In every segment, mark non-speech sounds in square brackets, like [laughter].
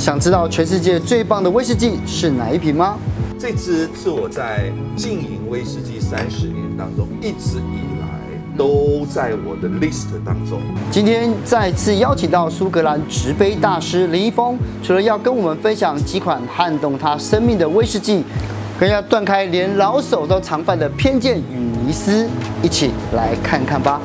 想知道全世界最棒的威士忌是哪一瓶吗？这支是我在经营威士忌三十年当中，一直以来都在我的 list 当中。今天再次邀请到苏格兰直杯大师林一峰，除了要跟我们分享几款撼动他生命的威士忌，更要断开连老手都常犯的偏见与迷思，一起来看看吧。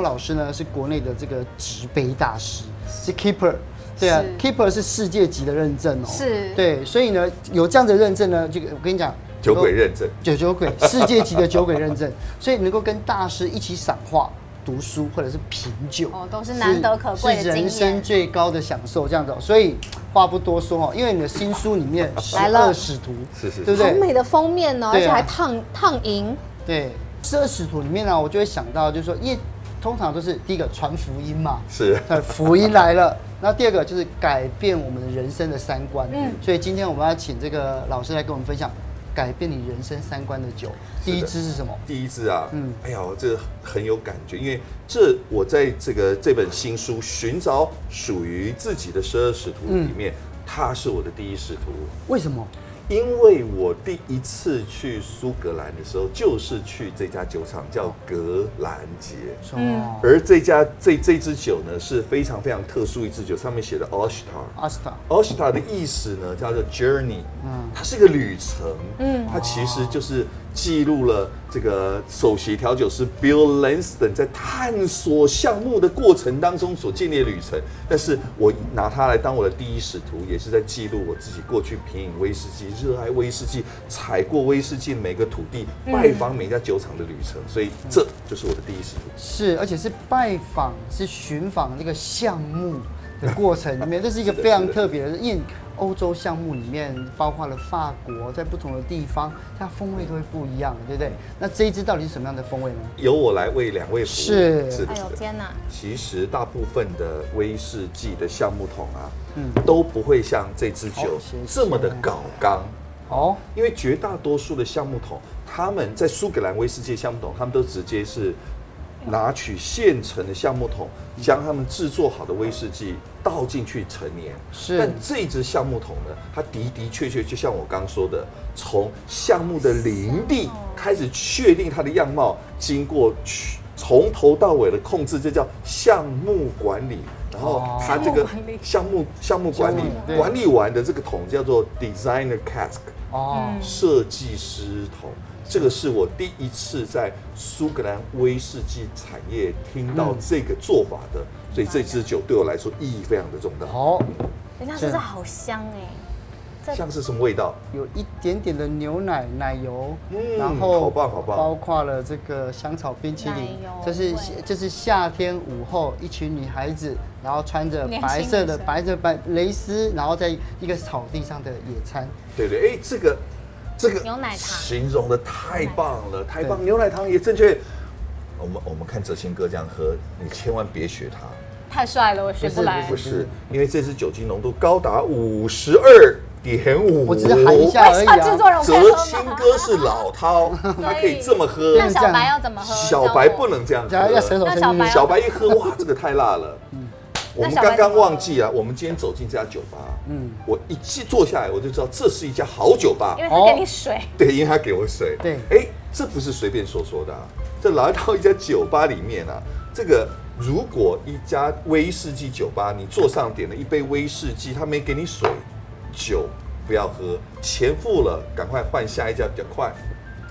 老师呢是国内的这个直杯大师，是。Keeper，对啊，Keeper 是世界级的认证哦，是，对，所以呢有这样的认证呢，这个我跟你讲，酒鬼认证，酒酒鬼，[laughs] 世界级的酒鬼认证，所以能够跟大师一起赏画、读书或者是品酒，哦，都是难得可贵的是人生最高的享受，这样子。哦。所以话不多说哦，因为你的新书里面十二使徒，是是，对不对？好美的封面哦，而且还烫烫银，对，十二使徒里面呢，我就会想到，就是说，因为通常都是第一个传福音嘛，是，福音来了。[laughs] 那第二个就是改变我们的人生的三观。嗯，所以今天我们要请这个老师来跟我们分享改变你人生三观的酒。第一支是什么？第一支啊，嗯，哎呀，这个很有感觉，因为这我在这个这本新书《寻找属于自己的十二使徒》里面，他是我的第一使徒。为什么？因为我第一次去苏格兰的时候，就是去这家酒厂，叫格兰杰。嗯，而这家这这支酒呢，是非常非常特殊一支酒，上面写的 Oshtar，Oshtar，Oshtar 的意思呢叫做 Journey，嗯，它是一个旅程，嗯，它其实就是。记录了这个首席调酒师 Bill Lanston 在探索项目的过程当中所建立的旅程，但是我拿它来当我的第一使徒，也是在记录我自己过去品饮威士忌、热爱威士忌、踩过威士忌每个土地、拜访每家酒厂的旅程，所以这就是我的第一使徒。是，而且是拜访、是寻访那个项目的过程里面，这是一个非常特别的，因为。欧洲项目里面包括了法国，在不同的地方，它风味都会不一样，对不对？那这一支到底是什么样的风味呢？由我来为两位服务。是。哎呦天哪！其实大部分的威士忌的橡木桶啊，嗯，都不会像这支酒这么的搞刚。哦，因为绝大多数的橡木桶，他们在苏格兰威士忌橡木桶，他们都直接是。拿取现成的橡木桶，将他们制作好的威士忌倒进去陈年。是，但这只橡木桶呢，它的的确确就像我刚说的，从橡木的林地开始确定它的样貌，经过从头到尾的控制，这叫橡木管理。然后它这个项目项目管理管理完的这个桶叫做 designer cask，哦，设计师桶。这个是我第一次在苏格兰威士忌产业听到这个做法的，所以这支酒对我来说意义非常的重大。好，人家说这好香哎，像是什么味道？有一点点的牛奶奶油，然后好棒好棒，包括了这个香草冰淇淋，这是这是夏天午后，一群女孩子，然后穿着白色的白色白蕾丝，然后在一个草地上的野餐。对对，哎，这个。这个牛奶糖形容的太棒了，太棒！牛奶糖也正确。我们我们看哲青哥这样喝，你千万别学他，太帅了，我学不来。不是，因为这支酒精浓度高达五十二点五，我只是喊一下而已啊。哲青哥是老饕，[laughs] 他可以这么喝。那小白要怎么喝？小白不能这样喝。小白一喝，哇，这个太辣了。我们刚刚忘记啊，我们今天走进这家酒吧，嗯，我一进坐下来，我就知道这是一家好酒吧，因为他给你水，对，因为他给我水，对，哎，这不是随便说说的啊，这来到一家酒吧里面啊，这个如果一家威士忌酒吧，你坐上点了一杯威士忌，他没给你水，酒不要喝，钱付了，赶快换下一家比较快。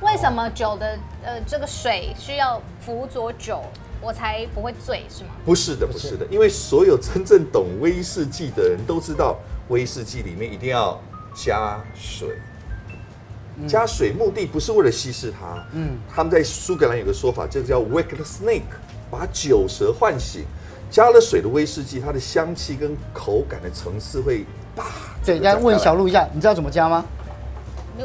为什么酒的呃这个水需要辅佐酒？我才不会醉，是吗？不是的，不是的，因为所有真正懂威士忌的人都知道，威士忌里面一定要加水。加水目的不是为了稀释它，嗯，他们在苏格兰有个说法，这个叫 wake the snake，把酒蛇唤醒。加了水的威士忌，它的香气跟口感的层次会大。对，来问小路一下，你知道怎么加吗？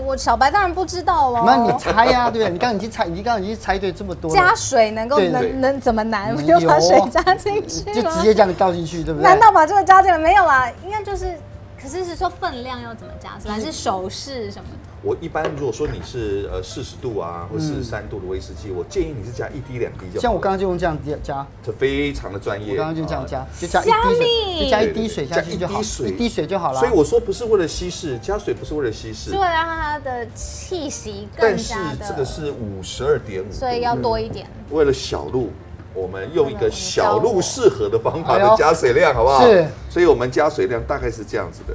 我小白当然不知道哦。那你猜呀，对不对？你刚刚已经猜，你刚刚已经猜对这么多。加水能够能能怎么难？就把水加进去，就直接这样倒进去，对不对？难道把这个加进来没有啊？应该就是，可是是说分量要怎么加？是还是手势什么的？我一般如果说你是呃四十度啊或四十三度的威士忌，我建议你是加一滴两滴就好。像我刚刚就用这样加，这非常的专业。我刚刚就这样加，就加一滴水，就加一滴水下去就好，一滴水就好了。所以我说不是为了稀释，加水不是为了稀释，是为了让它的气息更加的。但是这个是五十二点五，所以要多一点。为了小路，我们用一个小路适合的方法的加水量，好不好？是。所以我们加水量大概是这样子的。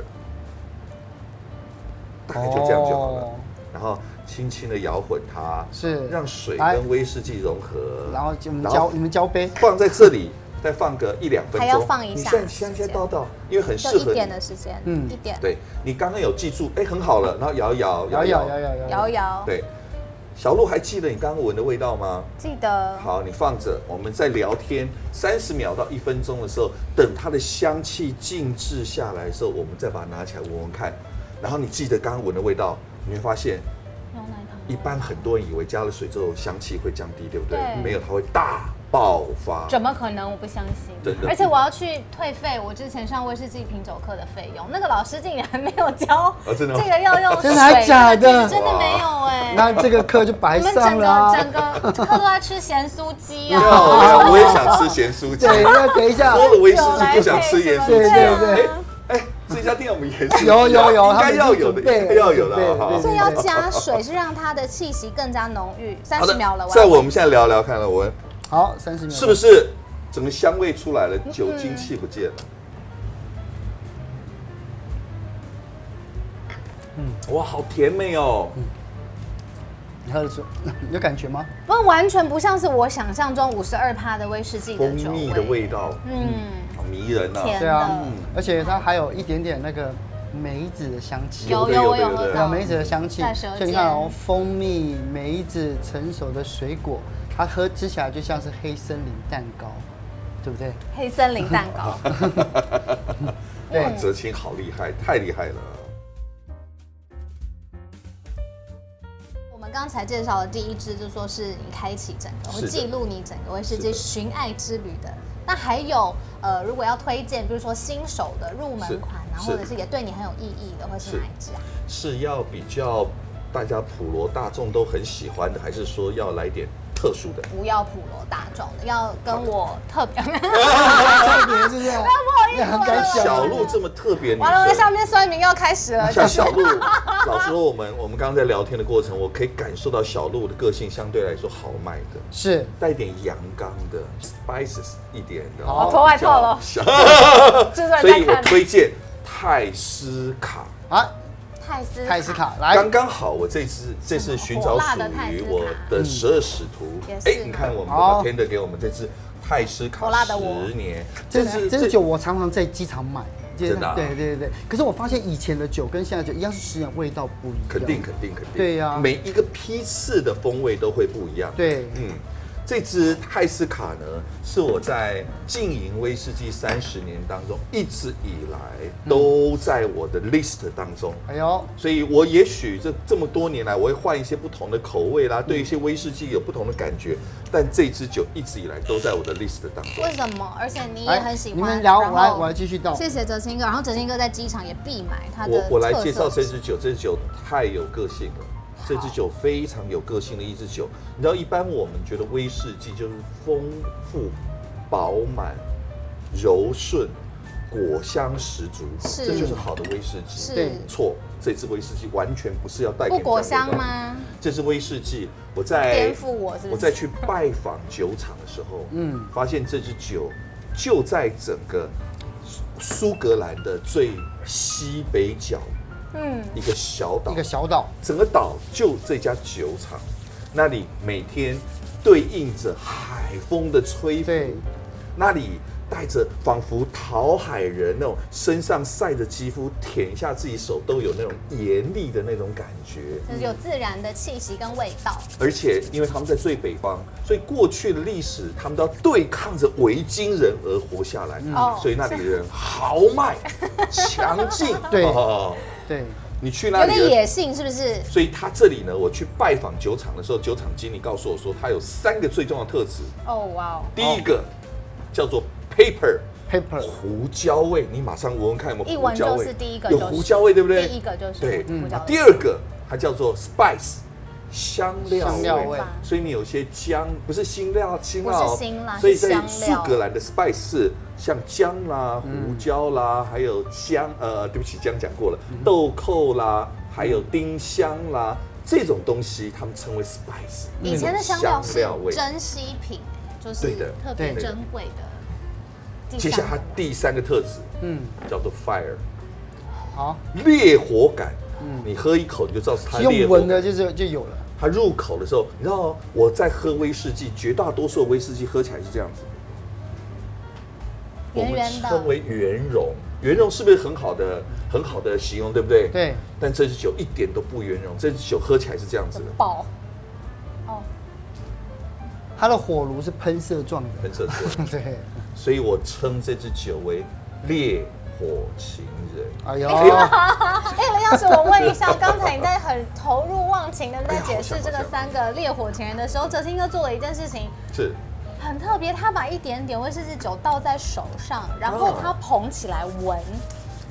轻轻的摇混它，是。让水跟威士忌融合，然后就交你们交杯。放在这里，再放个一两分钟，还要放一下，你现在倒倒，因为很适合一点的时间，嗯，一点，对，你刚刚有记住，哎，很好了，然后摇一摇，摇一摇，摇一摇，摇一摇，对，小鹿还记得你刚刚闻的味道吗？记得。好，你放着，我们在聊天三十秒到一分钟的时候，等它的香气静置下来的时候，我们再把它拿起来闻闻看。然后你记得刚刚闻的味道，你会发现，一般很多人以为加了水之后香气会降低，对不对？对没有，它会大爆发。怎么可能？我不相信。而且我要去退费我之前上威士忌品酒课的费用，那个老师竟然没有教。[laughs] 这个要用 [laughs] 水。真的假的？真的没有哎。那这个课就白上了。整个整个课都在吃咸酥鸡啊！[laughs] 我也想吃咸酥鸡。对，那等一下。喝了威士忌不想吃盐酥鸡。对对对。这家店我们也是 [laughs] 有有有，应该要有的，应该要有的。所以要加水，是让它的气息更加浓郁。三十秒了，在我们现在聊聊看了，我。好，三十秒。是不是整个香味出来了，酒精气不见了？嗯，哇，好甜美哦。你喝的时候 [laughs] 有感觉吗？不，完全不像是我想象中五十二趴的威士忌的酒味。蜂蜜的味道，嗯。迷人啊！对啊，而且它还有一点点那个梅子的香气，有有有有梅子的香气。所以你看哦，蜂蜜、梅子、成熟的水果，它喝吃起来就像是黑森林蛋糕，对不对？黑森林蛋糕。[laughs] 哇，泽青好厉害，太厉害了！我们刚才介绍的第一支，就说是你开启整个，会记录你整个威士忌寻爱之旅的。那还有，呃，如果要推荐，比如说新手的入门款，然后或者是也对你很有意义的，会是哪一支啊？是要比较大家普罗大众都很喜欢的，还是说要来点？特殊的，不要普罗大众的，要跟我特别，特别是不是？[laughs] 不好意思，小鹿这么特别，完了，那下面酸民要开始了。像小鹿，老实说，我们我们刚刚在聊天的过程，我可以感受到小鹿的个性相对来说豪迈的，是带点阳刚的，spices 一点的。好，脱外套了。[laughs] 所以我推荐泰斯卡啊。泰斯泰斯卡来，刚刚好。我这次这次寻找属于我的十二使徒。哎，你看我们的 bartender 给我们这次泰斯卡十年，这是这是酒我常常在机场买。真的，对对对。可是我发现以前的酒跟现在酒一样是十年，味道不一样。肯定肯定肯定。对呀，每一个批次的风味都会不一样。对，嗯。这支泰斯卡呢，是我在经营威士忌三十年当中，一直以来都在我的 list 当中。哎呦，所以我也许这这么多年来，我会换一些不同的口味啦，对一些威士忌有不同的感觉，但这支酒一直以来都在我的 list 当中。为什么？而且你也很喜欢。你们聊，我来，我来继续倒。谢谢哲青哥，然后哲青哥在机场也必买他的。我我来介绍这支酒，这支酒太有个性了。这支酒非常有个性的一支酒，你知道，一般我们觉得威士忌就是丰富、饱满、柔顺、果香十足，这就是好的威士忌。对，错，这支威士忌完全不是要带给你果香吗？这支威士忌，我在颠覆我，我在去拜访酒厂的时候，嗯，发现这支酒就在整个苏格兰的最西北角。嗯，一个小岛，一个小岛，整个岛就这家酒厂，那里每天对应着海风的吹拂，对。那里带着仿佛讨海人那种身上晒着肌肤舔一下自己手都有那种严厉的那种感觉，就是有自然的气息跟味道。而且因为他们在最北方，所以过去的历史他们都要对抗着维京人而活下来，嗯、所以那里的人豪迈、[laughs] 强劲，对。对，你去那里有点野性是不是？所以他这里呢，我去拜访酒厂的时候，酒厂经理告诉我说，他有三个最重要的特质。哦，哇哦！第一个叫做 pepper，pepper 胡椒味，你马上闻闻看有没有胡椒味？一闻就是第一个，有胡椒味，对不对？第一个就是对。嗯。第二个它叫做 spice 香料味，料味。所以你有些姜不是辛料，辛料，所以在苏格兰的 spice 是像姜啦、胡椒啦，还有姜，呃，对不起，姜讲过了，豆蔻啦，还有丁香啦，这种东西他们称为 spice。以前的香料是珍稀品，就是特别珍贵的。接下来它第三个特质，嗯，叫做 fire，好，烈火感。嗯，你喝一口你就知道是它烈火，用闻的就是就有了。它入口的时候，你知道我在喝威士忌，绝大多数威士忌喝起来是这样子，圆圆的，我们称为圆融。圆融是不是很好的很好的形容，对不对？对。但这支酒一点都不圆融，这支酒喝起来是这样子的。爆。哦。它的火炉是喷射状的。喷射状。[laughs] 对。所以我称这支酒为烈火情人。哎呦！哎，林老师，我问一下，刚才你在很投入忘情的在解释这个三个烈火情人的时候，哲青哥做了一件事情，是很特别，他把一点点威士忌酒倒在手上，然后他捧起来闻，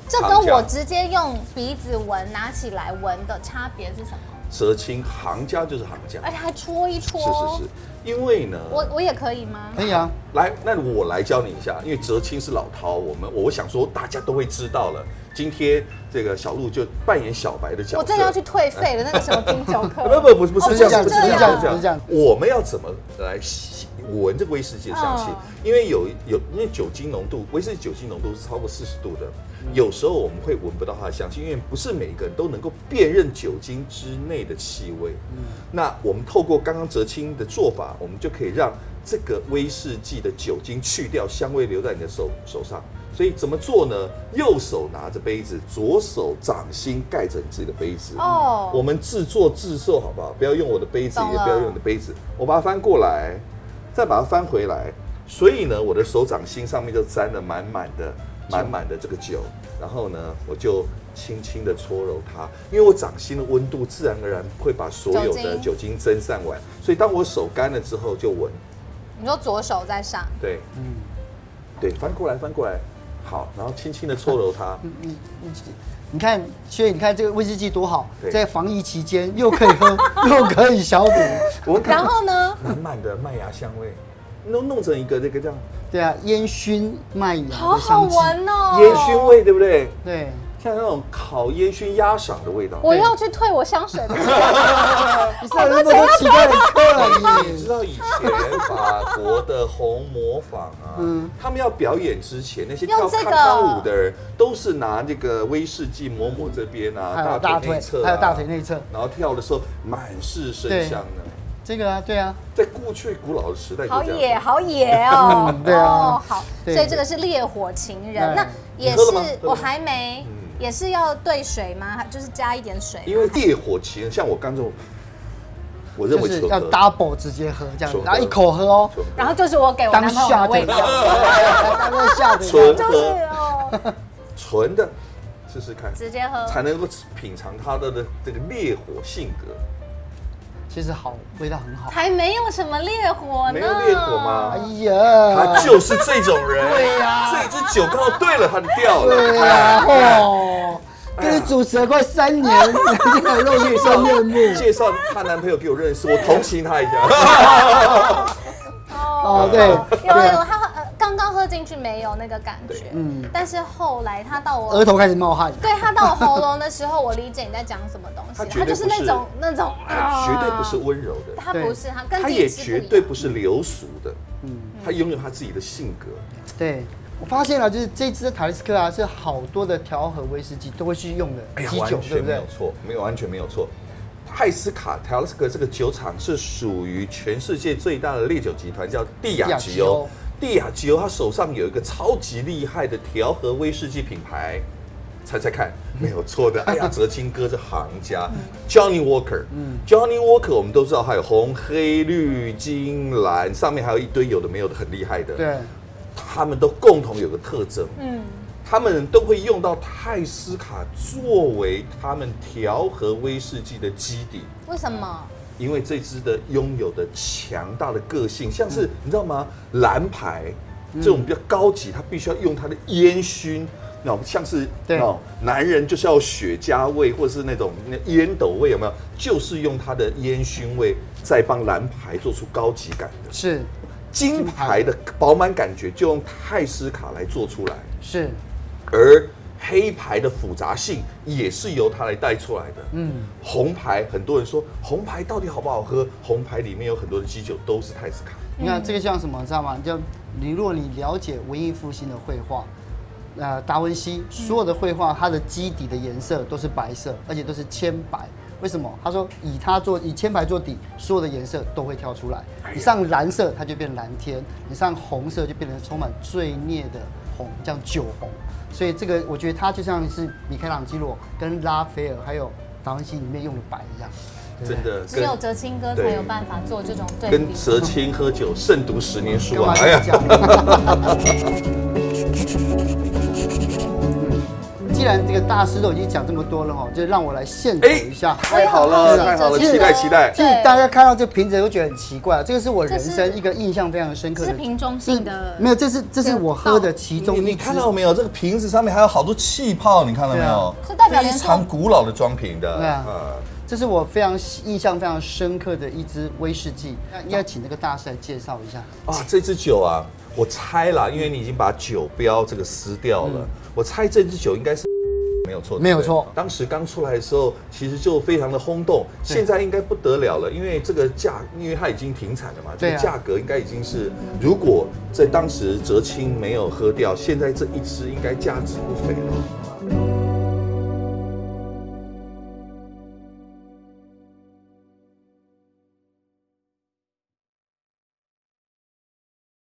这跟我直接用鼻子闻拿起来闻的差别是什么？哲青行家就是行家，而且还戳一戳。是是是，因为呢，我我也可以吗？可以啊，来，那我来教你一下，因为泽青是老涛，我们我想说大家都会知道了。今天这个小鹿就扮演小白的角色，我真的要去退费了。那个什么冰酒课？不不不不是这样，不是这样，不是这样。我们要怎么来闻这个威士忌的香气？因为有有因为酒精浓度，威士忌酒精浓度是超过四十度的，有时候我们会闻不到它的香气，因为不是每一个人都能够辨认酒精之内的气味。嗯那我们透过刚刚哲青的做法，我们就可以让这个威士忌的酒精去掉，香味留在你的手手上。所以怎么做呢？右手拿着杯子，左手掌心盖着你自己的杯子。哦，oh. 我们自作自受，好不好？不要用我的杯子，也不要用你的杯子。我把它翻过来，再把它翻回来。所以呢，我的手掌心上面就沾了满满的、满满的这个酒。然后呢，我就轻轻的搓揉它，因为我掌心的温度自然而然会把所有的酒精蒸散完。所以当我手干了之后，就闻。你说左手在上？对，嗯，对，翻过来，翻过来。好，然后轻轻的搓揉它。你你你，你看，所以你看这个威士忌多好，在防疫期间又可以喝，[laughs] 又可以消毒。然后呢？满满的麦芽香味，弄弄成一个这个这样。对啊，烟熏麦芽，好好闻哦。烟熏味，对不对？对。像那种烤烟熏鸭嗓的味道，我要去退我香水的钱。你知道那么多奇怪的客人，你知道以前法国的红模仿啊，嗯，他们要表演之前，那些跳康康舞的人都是拿这个威士忌抹抹这边啊，大腿内侧，还有大腿内侧，然后跳的时候满是生香的。这个啊，对啊，在过去古老的时代，好野，好野哦。[laughs] 对啊，好，所以这个是烈火情人，那也是我还没。也是要兑水吗？就是加一点水。因为烈火情人，像我刚这种，我认为是要 double 直接喝这样子，然后一口喝哦。然后就是我给我男朋友的味道。纯喝，纯 [laughs] 的，试试看，直接喝才能够品尝它的的这个烈火性格。其实好，味道很好，才没有什么烈火呢。没有烈火吗？哎呀，他就是这种人。对呀，这支酒刚好对了他就掉了。对呀，哦，跟你主持了快三年，你很露出真面目。介绍她男朋友给我认识，我同情他一下。哦，对，有有他。进去没有那个感觉，嗯，但是后来他到我额头开始冒汗，对他到我喉咙的时候，我理解你在讲什么东西，他就是那种那种，绝对不是温柔的，他不是他，跟他也绝对不是流俗的，嗯，他拥有他自己的性格。对，我发现了，就是这支塔利斯克啊，是好多的调和威士忌都会去用的基酒，对不对？没有错，没有完全没有错。泰斯卡塔利斯克这个酒厂是属于全世界最大的烈酒集团，叫帝亚吉欧。帝亚吉欧，他手上有一个超级厉害的调和威士忌品牌，猜猜看，没有错的。[laughs] 哎呀，哲青哥是行家，Johnny Walker。嗯，Johnny Walker，我们都知道，还有红、黑、绿、金、蓝，上面还有一堆有的没有的很厉害的。对，他们都共同有个特征，嗯，他们都会用到泰斯卡作为他们调和威士忌的基底。为什么？因为这支的拥有的强大的个性，像是你知道吗？蓝牌这种比较高级，它必须要用它的烟熏那种像是那种男人就是要雪茄味，或者是那种烟斗味，有没有？就是用它的烟熏味，再帮蓝牌做出高级感的。是，金牌的饱满感觉就用泰斯卡来做出来。是，而黑牌的复杂性也是由它来带出来的。嗯，红牌很多人说红牌到底好不好喝？红牌里面有很多的基酒都是泰斯卡。你看这个像什么，知道吗？就你如果你了解文艺复兴的绘画。呃，达文西所有的绘画，它的基底的颜色都是白色，而且都是铅白。为什么？他说以它做以铅白做底，所有的颜色都会跳出来。你上蓝色，它就变蓝天；你上红色，就变成充满罪孽的红，叫酒红。所以这个我觉得它就像是米开朗基罗跟拉斐尔还有达文西里面用的白一样。真的，只有哲青哥才有办法做这种对。跟哲青喝酒，胜读十年书啊！哎呀。既然这个大师都已经讲这么多了哈，就让我来献丑一下。太好了，太好了，期待期待。其实大家看到这瓶子都觉得很奇怪，这个是我人生一个印象非常深刻的。是瓶中性的？没有，这是这是我喝的其中一。你看到没有？这个瓶子上面还有好多气泡，你看到没有？是代表非常古老的装瓶的。对啊，这是我非常印象非常深刻的一支威士忌。那应该请那个大师来介绍一下啊，这支酒啊，我猜啦，因为你已经把酒标这个撕掉了，我猜这支酒应该是。[laughs] 没有错，没有错。当时刚出来的时候，其实就非常的轰动。现在应该不得了了，因为这个价，因为它已经停产了嘛，这个价格应该已经是，如果在当时哲青没有喝掉，现在这一支应该价值不菲了。